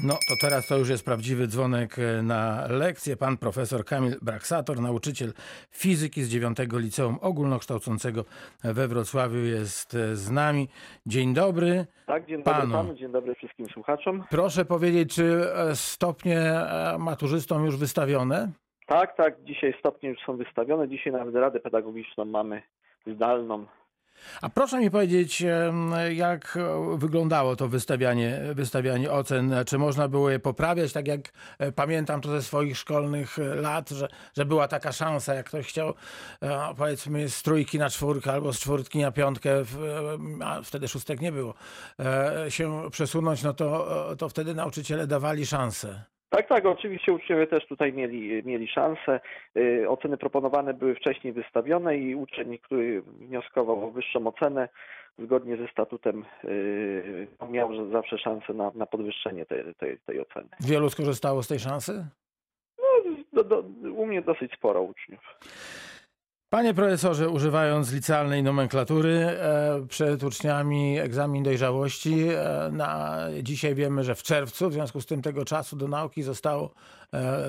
No to teraz to już jest prawdziwy dzwonek e, na lekcję. Pan profesor Kamil Braksator, nauczyciel fizyki z 9 Liceum Ogólnokształcącego we Wrocławiu jest e, z nami. Dzień dobry. Tak, dzień dobry Panu. panu, dzień dobry wszystkim słuchaczom. Proszę powiedzieć, czy e, stopnie maturzystom już wystawione? Tak, tak, dzisiaj stopnie już są wystawione, dzisiaj nawet Radę Pedagogiczną mamy zdalną. A proszę mi powiedzieć, jak wyglądało to wystawianie, wystawianie ocen? Czy można było je poprawiać, tak jak e, pamiętam to ze swoich szkolnych e, lat, że, że była taka szansa, jak ktoś chciał e, powiedzmy z trójki na czwórkę albo z czwórki na piątkę, a wtedy szóstek nie było, się przesunąć, no to, to wtedy nauczyciele dawali szansę. Tak, tak, oczywiście uczniowie też tutaj mieli, mieli szansę. Y, Oceny proponowane były wcześniej wystawione i uczeń, który wnioskował o wyższą ocenę, zgodnie ze statutem y, miał zawsze szansę na, na podwyższenie tej, tej, tej oceny. Wielu skorzystało z tej szansy? No, do, do, u mnie dosyć sporo uczniów. Panie profesorze, używając licealnej nomenklatury, e, przed uczniami egzamin dojrzałości. E, na, dzisiaj wiemy, że w czerwcu, w związku z tym tego czasu do nauki zostało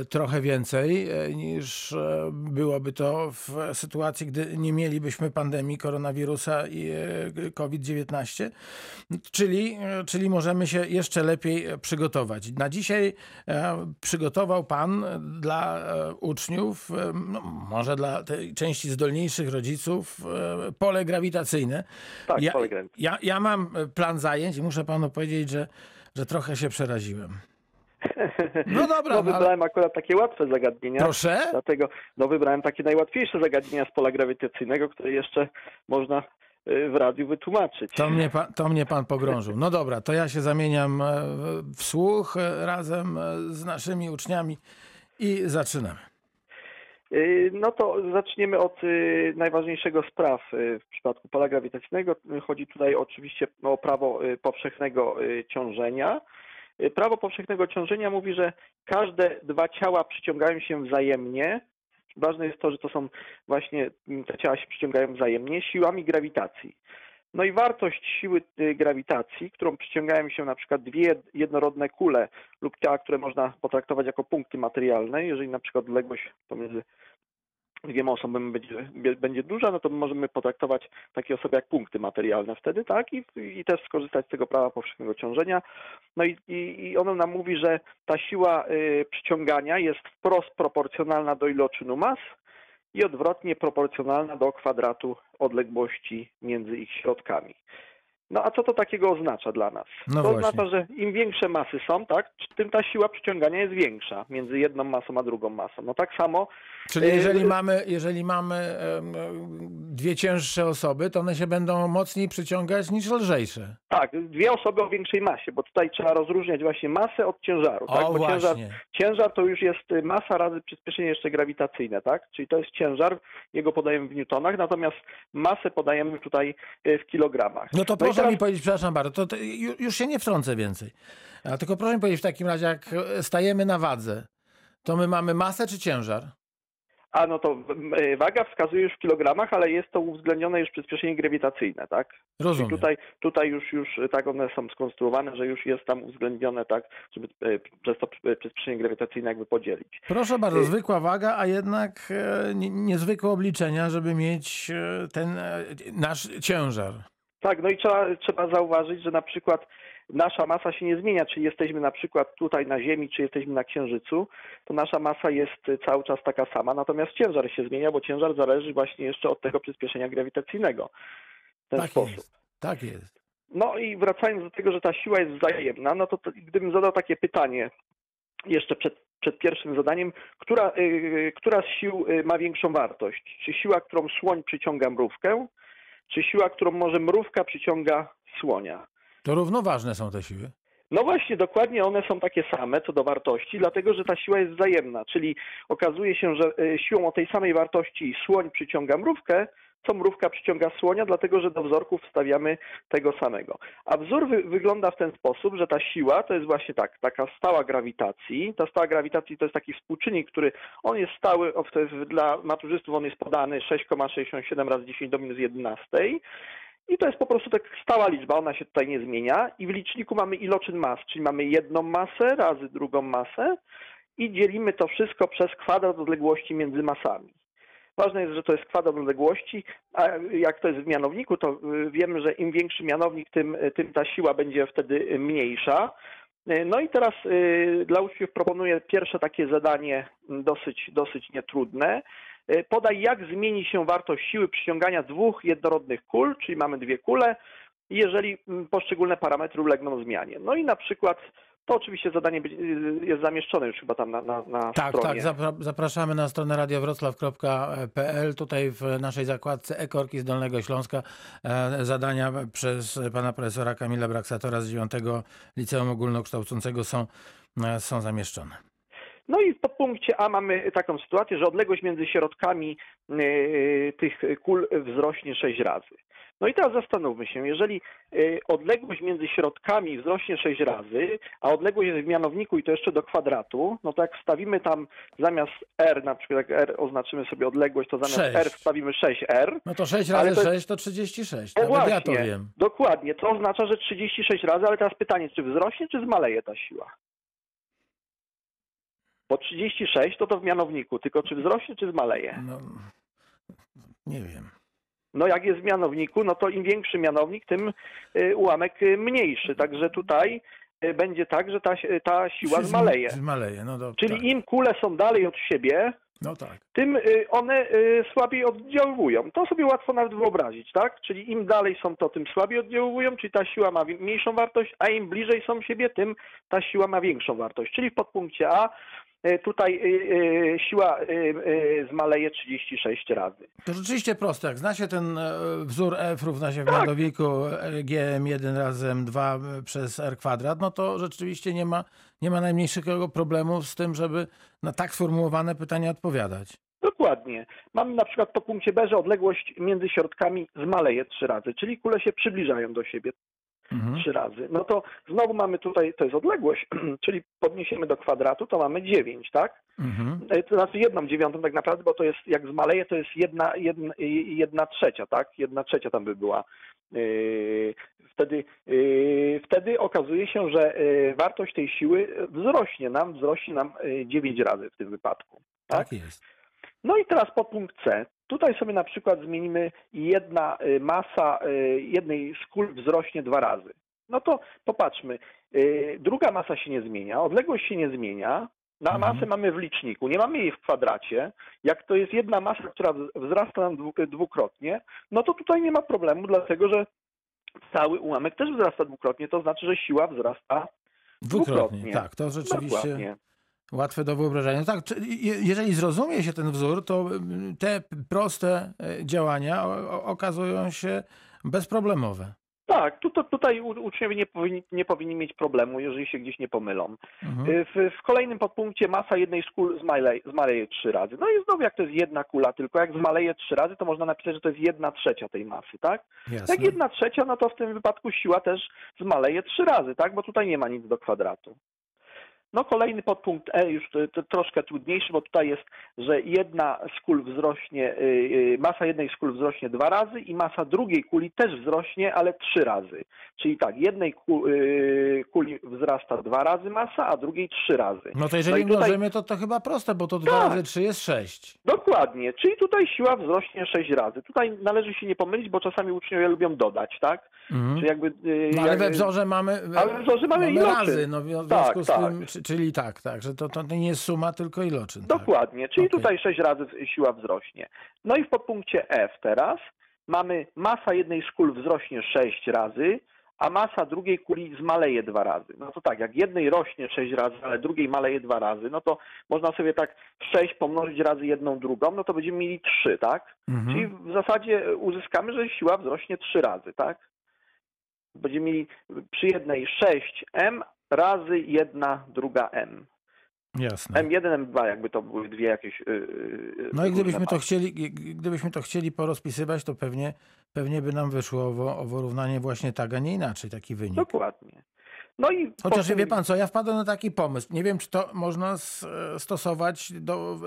trochę więcej e, niż e, byłoby to w sytuacji, gdy nie mielibyśmy pandemii koronawirusa i e, COVID-19. Czyli, e, czyli możemy się jeszcze lepiej e, przygotować. Na dzisiaj e, przygotował Pan dla e, uczniów, e, no, może dla tej części zdolniejszych rodziców, e, pole grawitacyjne. Tak, ja, pole grawitacyjne. ja, ja mam e, plan zajęć i muszę Panu powiedzieć, że, że trochę się przeraziłem. No dobra, No, no, ale- wybrałem akurat takie łatwe zagadnienia. Proszę? Dlatego no, wybrałem takie najłatwiejsze zagadnienia z pola grawitacyjnego, które jeszcze można y, w radiu wytłumaczyć. To mnie, pan, to mnie pan pogrążył. No dobra, to ja się zamieniam e, w słuch e, razem e, z naszymi uczniami i zaczynamy. Y, No to zaczniemy od y, najważniejszego spraw w przypadku pola grawitacyjnego. Chodzi tutaj oczywiście o prawo powszechnego ciążenia. Prawo powszechnego ciążenia mówi, że każde dwa ciała przyciągają się wzajemnie. Ważne jest to, że to są właśnie mm, te ciała się przyciągają wzajemnie siłami grawitacji. No i wartość siły y, grawitacji, którą przyciągają się na przykład dwie jednorodne kule lub ciała, które można potraktować jako punkty materialne, jeżeli na przykład odległość pomiędzy dwiema osobami będzie, będzie duża, no to możemy potraktować takie osoby jak punkty materialne wtedy, tak? I, i też skorzystać z tego prawa powszechnego ciążenia. No i, i, i ono nam mówi, że ta siła y, przyciągania jest wprost proporcjonalna do iloczynu mas i odwrotnie proporcjonalna do kwadratu odległości między ich środkami. No a co to takiego oznacza dla nas? No to właśnie. oznacza, że im większe masy są, tak, tym ta siła przyciągania jest większa między jedną masą a drugą masą. No tak samo Czyli Y, jeżeli y- mamy, jeżeli mamy dwie cięższe osoby, to one się będą mocniej przyciągać niż lżejsze. Tak, dwie osoby o większej masie, bo tutaj trzeba rozróżniać właśnie masę od ciężaru. tak? O Bo ciężar, właśnie. ciężar to już jest y, masa razy przyspieszenie jeszcze grawitacyjne, tak? Czyli to jest ciężar, jego podajemy w newtonach, natomiast masę podajemy tutaj w kilogramach. No to i proszę teraz- mi powiedzieć, przepraszam bardzo, to, to ju- już się nie wtrącę więcej. A tylko proszę mi powiedzieć w takim razie, jak stajemy na wadze, to my mamy masę czy ciężar? A no to y, waga wskazuje już w kilogramach, ale jest to uwzględnione już przyspieszenie grawitacyjne, tak? Czyli Rozumiem. tutaj, tutaj już, już y, tak one są skonstruowane, że już jest tam uwzględnione tak, żeby przez to przyspieszenie grawitacyjne jakby podzielić. Proszę bardzo, Y- zwykła waga, a jednak e, nie- niezwykłe obliczenia, żeby mieć e, ten e, nasz ciężar. Tak, no i trzeba, trzeba zauważyć, że na przykład nasza masa się nie zmienia, czy jesteśmy na przykład tutaj na Ziemi, czy jesteśmy na Księżycu, to nasza masa jest cały czas taka sama, natomiast ciężar się zmienia, bo ciężar zależy właśnie jeszcze od tego przyspieszenia grawitacyjnego. W ten tak sposób. jest. Tak jest. No i wracając do tego, że ta siła jest wzajemna, no to, to gdybym zadał takie pytanie jeszcze przed, przed pierwszym zadaniem, która, y, która z sił y, ma większą wartość? Czy siła, którą słoń przyciąga mrówkę, czy siła, którą może mrówka przyciąga słonia? To równoważne są te siły. No właśnie, dokładnie one są takie same co do wartości, dlatego że ta siła jest wzajemna, czyli okazuje się, że y, siłą o tej samej wartości słoń przyciąga mrówkę, co mrówka przyciąga słonia, dlatego że do wzorków wstawiamy tego samego. A wzór wy, wygląda w ten sposób, że ta siła to jest właśnie tak, taka stała grawitacji. Ta stała grawitacji to jest taki współczynnik, który on jest stały, dla maturzystów on jest podany 6,67 razy 10 do minus 11. I to jest po prostu tak stała liczba, ona się tutaj nie zmienia. I w liczniku mamy iloczyn mas, czyli mamy jedną masę razy drugą masę i dzielimy to wszystko przez kwadrat odległości między masami. Ważne jest, że to jest kwadrat odległości, a jak to jest w mianowniku, to y, wiemy, że im większy mianownik, tym, tym ta siła będzie wtedy mniejsza. Y, No i teraz y, dla uczniów proponuję pierwsze takie zadanie m, dosyć, dosyć nietrudne. Y, Podaj, jak zmieni się wartość siły przyciągania dwóch jednorodnych kul, czyli mamy dwie kule, jeżeli mm, poszczególne parametry ulegną zmianie. No i na przykład, to oczywiście zadanie y, jest zamieszczone już chyba tam na, na, na Tak, stronie. tak. zapra- Zapraszamy na stronę radiowroclaw.pl. Tutaj w naszej zakładce Ekorki z Dolnego Śląska e, zadania przez pana profesora Kamila Braksatora z 9 Liceum Ogólnokształcącego są, e, są zamieszczone. No i w podpunkcie A mamy taką sytuację, że odległość między środkami y, tych kul wzrośnie 6 razy. No i teraz zastanówmy się, jeżeli y, odległość między środkami wzrośnie 6 razy, a odległość jest w mianowniku i to jeszcze do kwadratu, no to jak wstawimy tam zamiast r, na przykład jak r oznaczymy sobie odległość, to zamiast Sześć. r wstawimy 6r. No to 6 Ale razy to- 6 to 36. O Nawet ja to właśnie, wiem. dokładnie. To oznacza, że 36 razy, ale teraz pytanie, czy wzrośnie, czy zmaleje ta siła? Bo 36 to to w mianowniku, tylko czy wzrośnie, czy zmaleje? No, nie wiem. No jak jest w mianowniku, no to im większy mianownik, tym y, ułamek y, mniejszy. Także tutaj y, będzie tak, że ta, ta siła zmaleje. Zmaleje, no Czyli tak. im kule są dalej od siebie, No tak. tym one słabiej oddziaływują. To sobie łatwo nawet wyobrazić, tak? Czyli im dalej są, to tym słabiej oddziaływują, czyli ta siła ma mniejszą wartość, a im bliżej są siebie, tym ta siła ma większą wartość. Czyli w podpunkcie A tutaj y, y, siła zmaleje 36 razy. To rzeczywiście proste. Jak zna się ten e, wzór f równa się w Tak. mianowiku e, gm1 razy m2 przez r kwadrat, no to rzeczywiście nie ma, nie ma najmniejszego problemu z tym, żeby na tak sformułowane pytania odpowiadać. Dokładnie. Mamy na przykład po punkcie B, że odległość między środkami zmaleje trzy razy, czyli kule się przybliżają do siebie Mhm. trzy razy. No to znowu mamy tutaj, to jest odległość, czyli podniesiemy do kwadratu, to mamy 9, tak? Mhm. E, To znaczy jedną dziewiątą tak naprawdę, bo to jest, jak zmaleje, to jest jedna, jedna, jedna trzecia, tak? Jedna trzecia tam by była. Yy, Wtedy, yy, wtedy okazuje się, że yy, wartość tej siły wzrośnie nam, wzrośnie nam yy, 9 razy w tym wypadku. Tak? Tak jest. No i teraz podpunkt C. Tutaj sobie na przykład zmienimy jedna y, masa y, jednej z kul wzrośnie dwa razy. No to popatrzmy. y, Druga masa się nie zmienia, odległość się nie zmienia. Na Mhm. masę mamy w liczniku, nie mamy jej w kwadracie. Jak to jest jedna masa, która wz- wzrasta nam dwu- dwukrotnie, no to tutaj nie ma problemu, dlatego że cały ułamek też wzrasta dwukrotnie, to znaczy, że siła wzrasta Dwukrotnie. Dwukrotnie. Tak, to rzeczywiście dokładnie. Łatwe do wyobrażenia. Tak, czy- je- jeżeli zrozumie się ten wzór, to y, te proste e, działania okazują się bezproblemowe. Tak, tu, to, tutaj uczniowie nie powinni, nie powinni mieć problemu, jeżeli się gdzieś nie pomylą. Mhm. Y, W, w kolejnym podpunkcie masa jednej z kul zmaleje, zmaleje trzy razy. No i znowu jak to jest jedna kula, tylko jak zmaleje trzy razy, to można napisać, że to jest jedna trzecia tej masy, tak? Jasne. Jak jedna trzecia, no to w tym wypadku siła też zmaleje trzy razy, tak? Bo tutaj nie ma nic do kwadratu. No kolejny podpunkt E, już troszkę trudniejszy, bo tutaj jest, że jedna z kul wzrośnie, y, y, masa jednej z kul wzrośnie dwa razy i masa drugiej kuli też wzrośnie, ale trzy razy. Czyli tak, jednej y, kuli wzrasta dwa razy masa, a drugiej trzy razy. No to jeżeli i tutaj- mnożymy, to to chyba proste, bo to 2 Tak. razy 3 jest 6. Dokładnie, czyli tutaj siła wzrośnie sześć razy. Tutaj należy się nie pomylić, bo czasami uczniowie lubią dodać, tak? Mhm. Czy jakby, No ale jakby- we wzorze mamy, Ale we wzorze mamy iloczyn. razy, no w związku Tak, z tak. tym, czy- czyli tak, tak, że to, to nie jest suma, tylko iloczyn. Tak. Dokładnie, czyli Okej. tutaj sześć razy siła wzrośnie. No i w podpunkcie F teraz mamy masa jednej z kul wzrośnie sześć razy, a masa drugiej kuli zmaleje dwa razy. No to tak, jak jednej rośnie sześć razy, ale drugiej maleje dwa razy, no to można sobie tak sześć pomnożyć razy jedną drugą, no to będziemy mieli trzy, tak? Mhm. Czyli w zasadzie uzyskamy, że siła wzrośnie trzy razy, tak? Będziemy mieli przy jednej 6m razy jedna druga m. Jasne. M1, M2 jakby to były dwie jakieś... Yy, No i gdybyśmy to chcieli, gdybyśmy to chcieli porozpisywać, to pewnie, pewnie by nam wyszło owo, owo równanie właśnie tak, a nie inaczej, taki wynik. Dokładnie. No i Chociaż potem- wie pan co, ja wpadłem na taki pomysł. Nie wiem, czy to można e, stosować do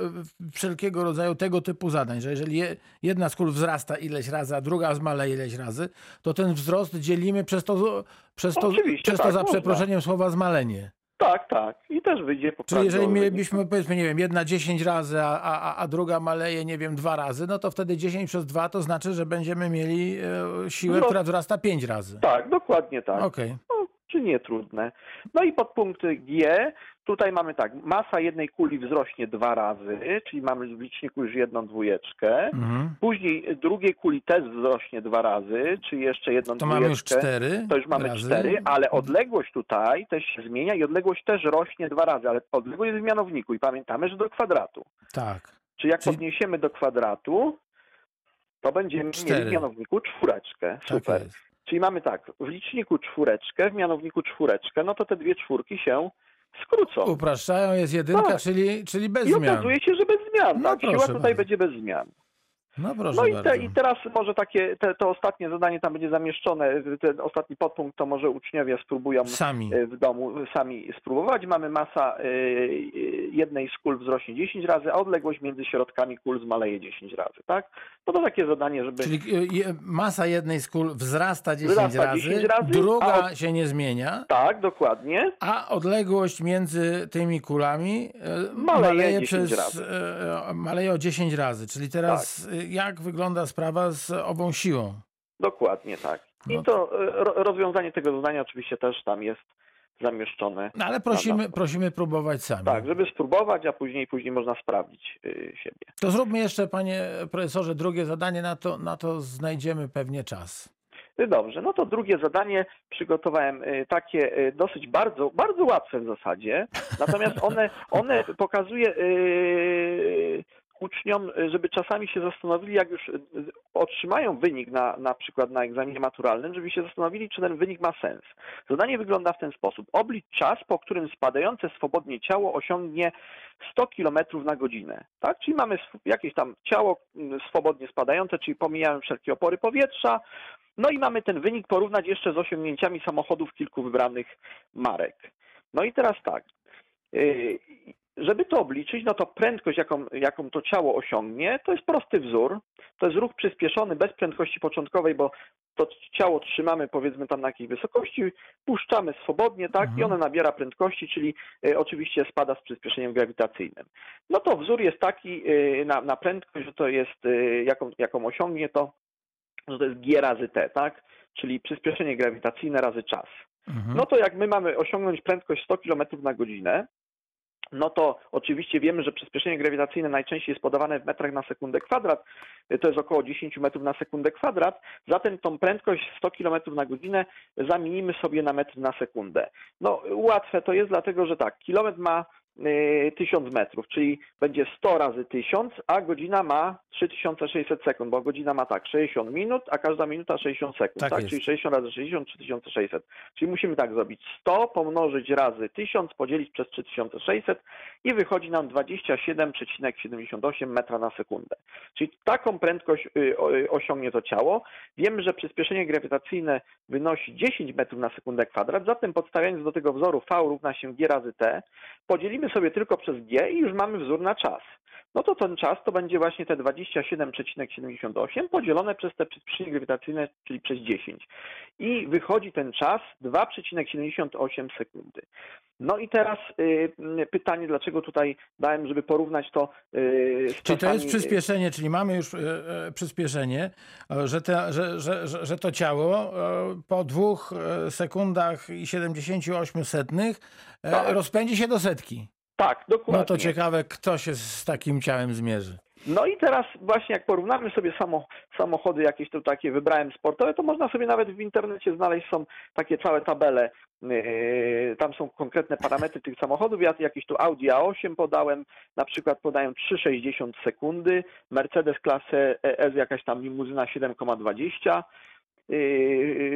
wszelkiego rodzaju tego typu zadań, że jeżeli je- jedna z kul wzrasta ileś razy, a druga zmaleje ileś razy, to ten wzrost dzielimy przez to, przez to, Oczywiście, przez to tak, za można. przeproszeniem słowa zmalenie. Tak, tak. I też wyjdzie Czyli poprawnie. jeżeli mielibyśmy, powiedzmy, nie wiem, jedna 10 razy, a, a, a druga maleje, nie wiem, dwa razy, no to wtedy 10 przez 2 to znaczy, że będziemy mieli e, siłę, No. która wzrasta 5 razy. Tak, dokładnie tak. Okej. No, czy nie trudne. No i podpunkt G, tutaj mamy tak, masa jednej kuli wzrośnie dwa razy, czyli mamy w liczniku już jedną dwójeczkę. Mhm. Później drugiej kuli też wzrośnie dwa razy, czyli jeszcze jedną To dwójeczkę. mamy już 4 To już mamy razy. cztery, ale odległość tutaj też się zmienia i odległość też rośnie dwa razy, ale odległość jest w mianowniku i pamiętamy, że do kwadratu. Tak. Czyli jak Czyli- podniesiemy do kwadratu, to będziemy mieli Cztery. w mianowniku czwóreczkę. Tak Super. jest. Czyli mamy tak, w liczniku czwóreczkę, w mianowniku czwóreczkę, no to te dwie czwórki się skrócą. Upraszczają, jest jedynka, Tak. czyli, czyli bez I zmian. okazuje się, że bez zmian. No tak, siła tutaj będzie bez zmian. No proszę No i, te, i teraz może takie, te, to ostatnie zadanie tam będzie zamieszczone, ten ostatni podpunkt to może uczniowie spróbują Sami. e, w domu sami spróbować. Mamy masa e, e, jednej z kul wzrośnie 10 razy, a odległość między środkami kul zmaleje 10 razy, tak? No to takie zadanie, żeby... Czyli masa jednej z kul wzrasta 10, Wzrasta razy, 10 razy, druga od- się nie zmienia, Tak, dokładnie. a odległość między tymi kulami Maleje 10 przez, maleje o 10 razy. Czyli teraz Tak. Jak wygląda sprawa z ową siłą? Dokładnie tak. I No to e, ro, rozwiązanie tego zadania oczywiście też tam jest zamieszczone. No ale prosimy, prosimy próbować sami. Tak, żeby spróbować, a później później można sprawdzić y, siebie. To zróbmy jeszcze, panie profesorze, drugie zadanie, na to, na to znajdziemy pewnie czas. Y, Dobrze, no to drugie zadanie przygotowałem y, takie dosyć bardzo, bardzo łatwe w zasadzie. Natomiast one, one pokazuje uczniom, y, żeby czasami się zastanowili, jak już y, otrzymają wynik na, na przykład na egzaminie maturalnym, żeby się zastanowili, czy ten wynik ma sens. Zadanie wygląda w ten sposób. Oblicz czas, po którym spadające swobodnie ciało osiągnie 100 km na godzinę. Tak? Czyli mamy jakieś tam ciało mm, swobodnie spadające, czyli pomijamy wszelkie opory powietrza, no i mamy ten wynik porównać jeszcze z osiągnięciami samochodów kilku wybranych marek. No i teraz tak. Żeby to obliczyć, no to prędkość, jaką, jaką to ciało osiągnie, to jest prosty wzór. To jest ruch przyspieszony bez prędkości początkowej, bo to ciało trzymamy powiedzmy tam na jakiejś wysokości, puszczamy swobodnie, tak, Mhm. i ono nabiera prędkości, czyli y, oczywiście spada z przyspieszeniem grawitacyjnym. No to wzór jest taki y, na, na prędkość, że to jest, y, jaką, jaką osiągnie to, że to jest g razy t, tak? Czyli przyspieszenie grawitacyjne razy czas. Mhm. No to jak my mamy osiągnąć prędkość 100 km na godzinę, no to oczywiście wiemy, że przyspieszenie grawitacyjne najczęściej jest podawane w metrach na sekundę kwadrat, to jest około 10 metrów na sekundę kwadrat, zatem tą prędkość 100 km na godzinę zamienimy sobie na metr na sekundę. No łatwe to jest dlatego, że tak, kilometr ma 1000 metrów, czyli będzie 100 razy 1000, a godzina ma 3600 sekund, bo godzina ma tak 60 minut, a każda minuta 60 sekund, Tak tak? Czyli 60 razy 60 3600. Czyli musimy tak zrobić 100 pomnożyć razy 1000 podzielić przez 3600 i wychodzi nam 27,78 metra na sekundę. Czyli taką prędkość y, y, osiągnie to ciało. Wiemy, że przyspieszenie grawitacyjne wynosi 10 metrów na sekundę kwadrat, zatem podstawiając do tego wzoru v równa się g razy t, podzielimy sobie tylko przez g i już mamy wzór na czas. No to ten czas to będzie właśnie te 27,78 podzielone przez te przyspieszenie grawitacyjne, czyli przez 10. I wychodzi ten czas 2,78 sekundy. No i teraz y, y, pytanie, dlaczego tutaj dałem, żeby porównać to y, z Czyli to jest przyspieszenie, czyli mamy już e, e, przyspieszenie, że, te, że, że, że, że to ciało e, po dwóch sekundach i 78 setnych Tak. rozpędzi się do setki. Tak, dokładnie. No to ciekawe, kto się z takim ciałem zmierzy. No i teraz właśnie jak porównamy sobie samo, samochody jakieś tu takie wybrałem sportowe, to można sobie nawet w internecie znaleźć są takie całe tabele. Yy, tam są konkretne parametry tych samochodów. Ja jakiś tu Audi A8 podałem, na przykład podają 3,60 sekundy, Mercedes klasę ES jakaś tam limuzyna 7,20 Yy,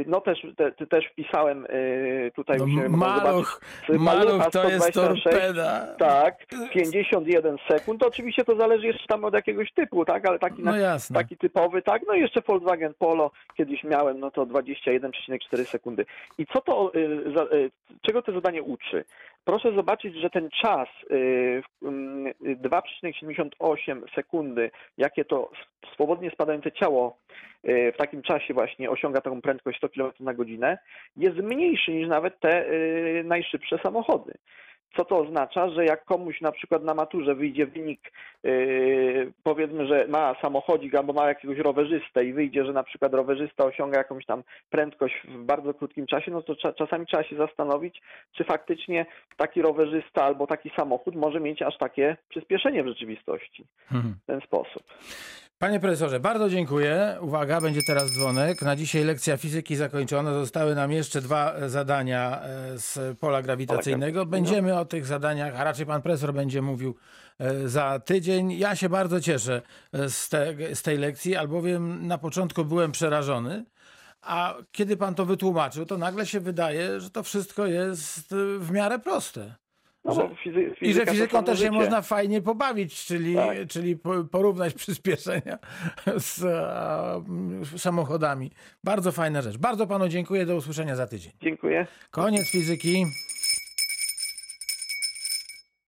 No też, te, te, też wpisałem yy, tutaj No, musimy zobaczyć, maluch, z maluch Malucha to jest 126, torpeda. Tak, 51 sekund. To oczywiście to zależy jeszcze tam od jakiegoś typu, tak, ale taki, No na, taki typowy, tak. No i jeszcze Volkswagen Polo kiedyś miałem, no to 21,4 sekundy. I co to, czego to zadanie uczy? Proszę zobaczyć, że ten czas y, mm, y, 2,78 sekundy, jakie to swobodnie spadające ciało y, w takim czasie właśnie osiąga taką prędkość 100 km na godzinę, jest mniejszy niż nawet te y, najszybsze samochody. Co to oznacza, że jak komuś na przykład na maturze wyjdzie wynik, yy, powiedzmy, że ma samochodzik albo ma jakiegoś rowerzystę i wyjdzie, że na przykład rowerzysta osiąga jakąś tam prędkość w bardzo krótkim czasie, no to cza- czasami trzeba się zastanowić, czy faktycznie taki rowerzysta albo taki samochód może mieć aż takie przyspieszenie w rzeczywistości Mhm. w ten sposób. Panie profesorze, bardzo dziękuję. Uwaga, będzie teraz dzwonek. Na dzisiaj lekcja fizyki zakończona. Zostały nam jeszcze dwa e, zadania e, z pola grawitacyjnego. Będziemy o tych zadaniach, a raczej pan profesor będzie mówił e, za tydzień. Ja się bardzo cieszę z, te, z tej lekcji, albowiem na początku byłem przerażony. A kiedy pan to wytłumaczył, to nagle się wydaje, że to wszystko jest w miarę proste. No, Że- fizy- I że fizyką też się można fajnie pobawić, czyli, Tak. czyli po- porównać przyspieszenia z e, samochodami. Bardzo fajna rzecz. Bardzo panu dziękuję. Do usłyszenia za tydzień. Dziękuję. Koniec fizyki.